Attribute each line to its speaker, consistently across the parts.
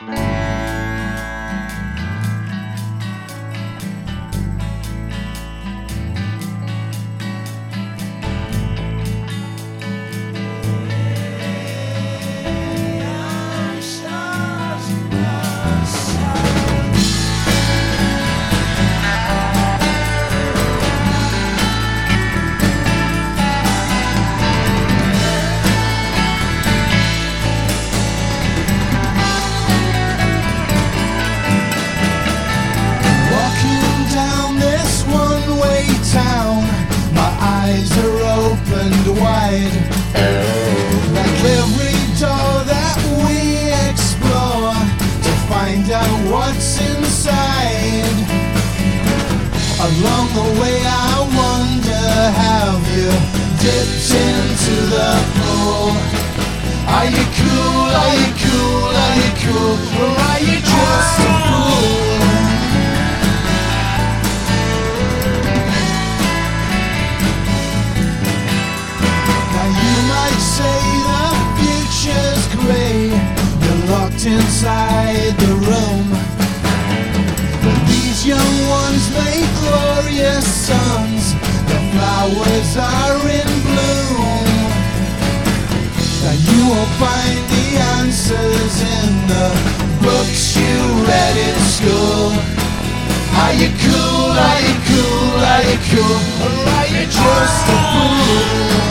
Speaker 1: Música out what's inside. Along the way, I wonder, inside the room. But these young ones make glorious sons. The flowers are in bloom. Now you won't find the answers in the books you read in school. Are you cool? Are you cool? Are you cool? Or are you just a fool?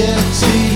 Speaker 1: yeah.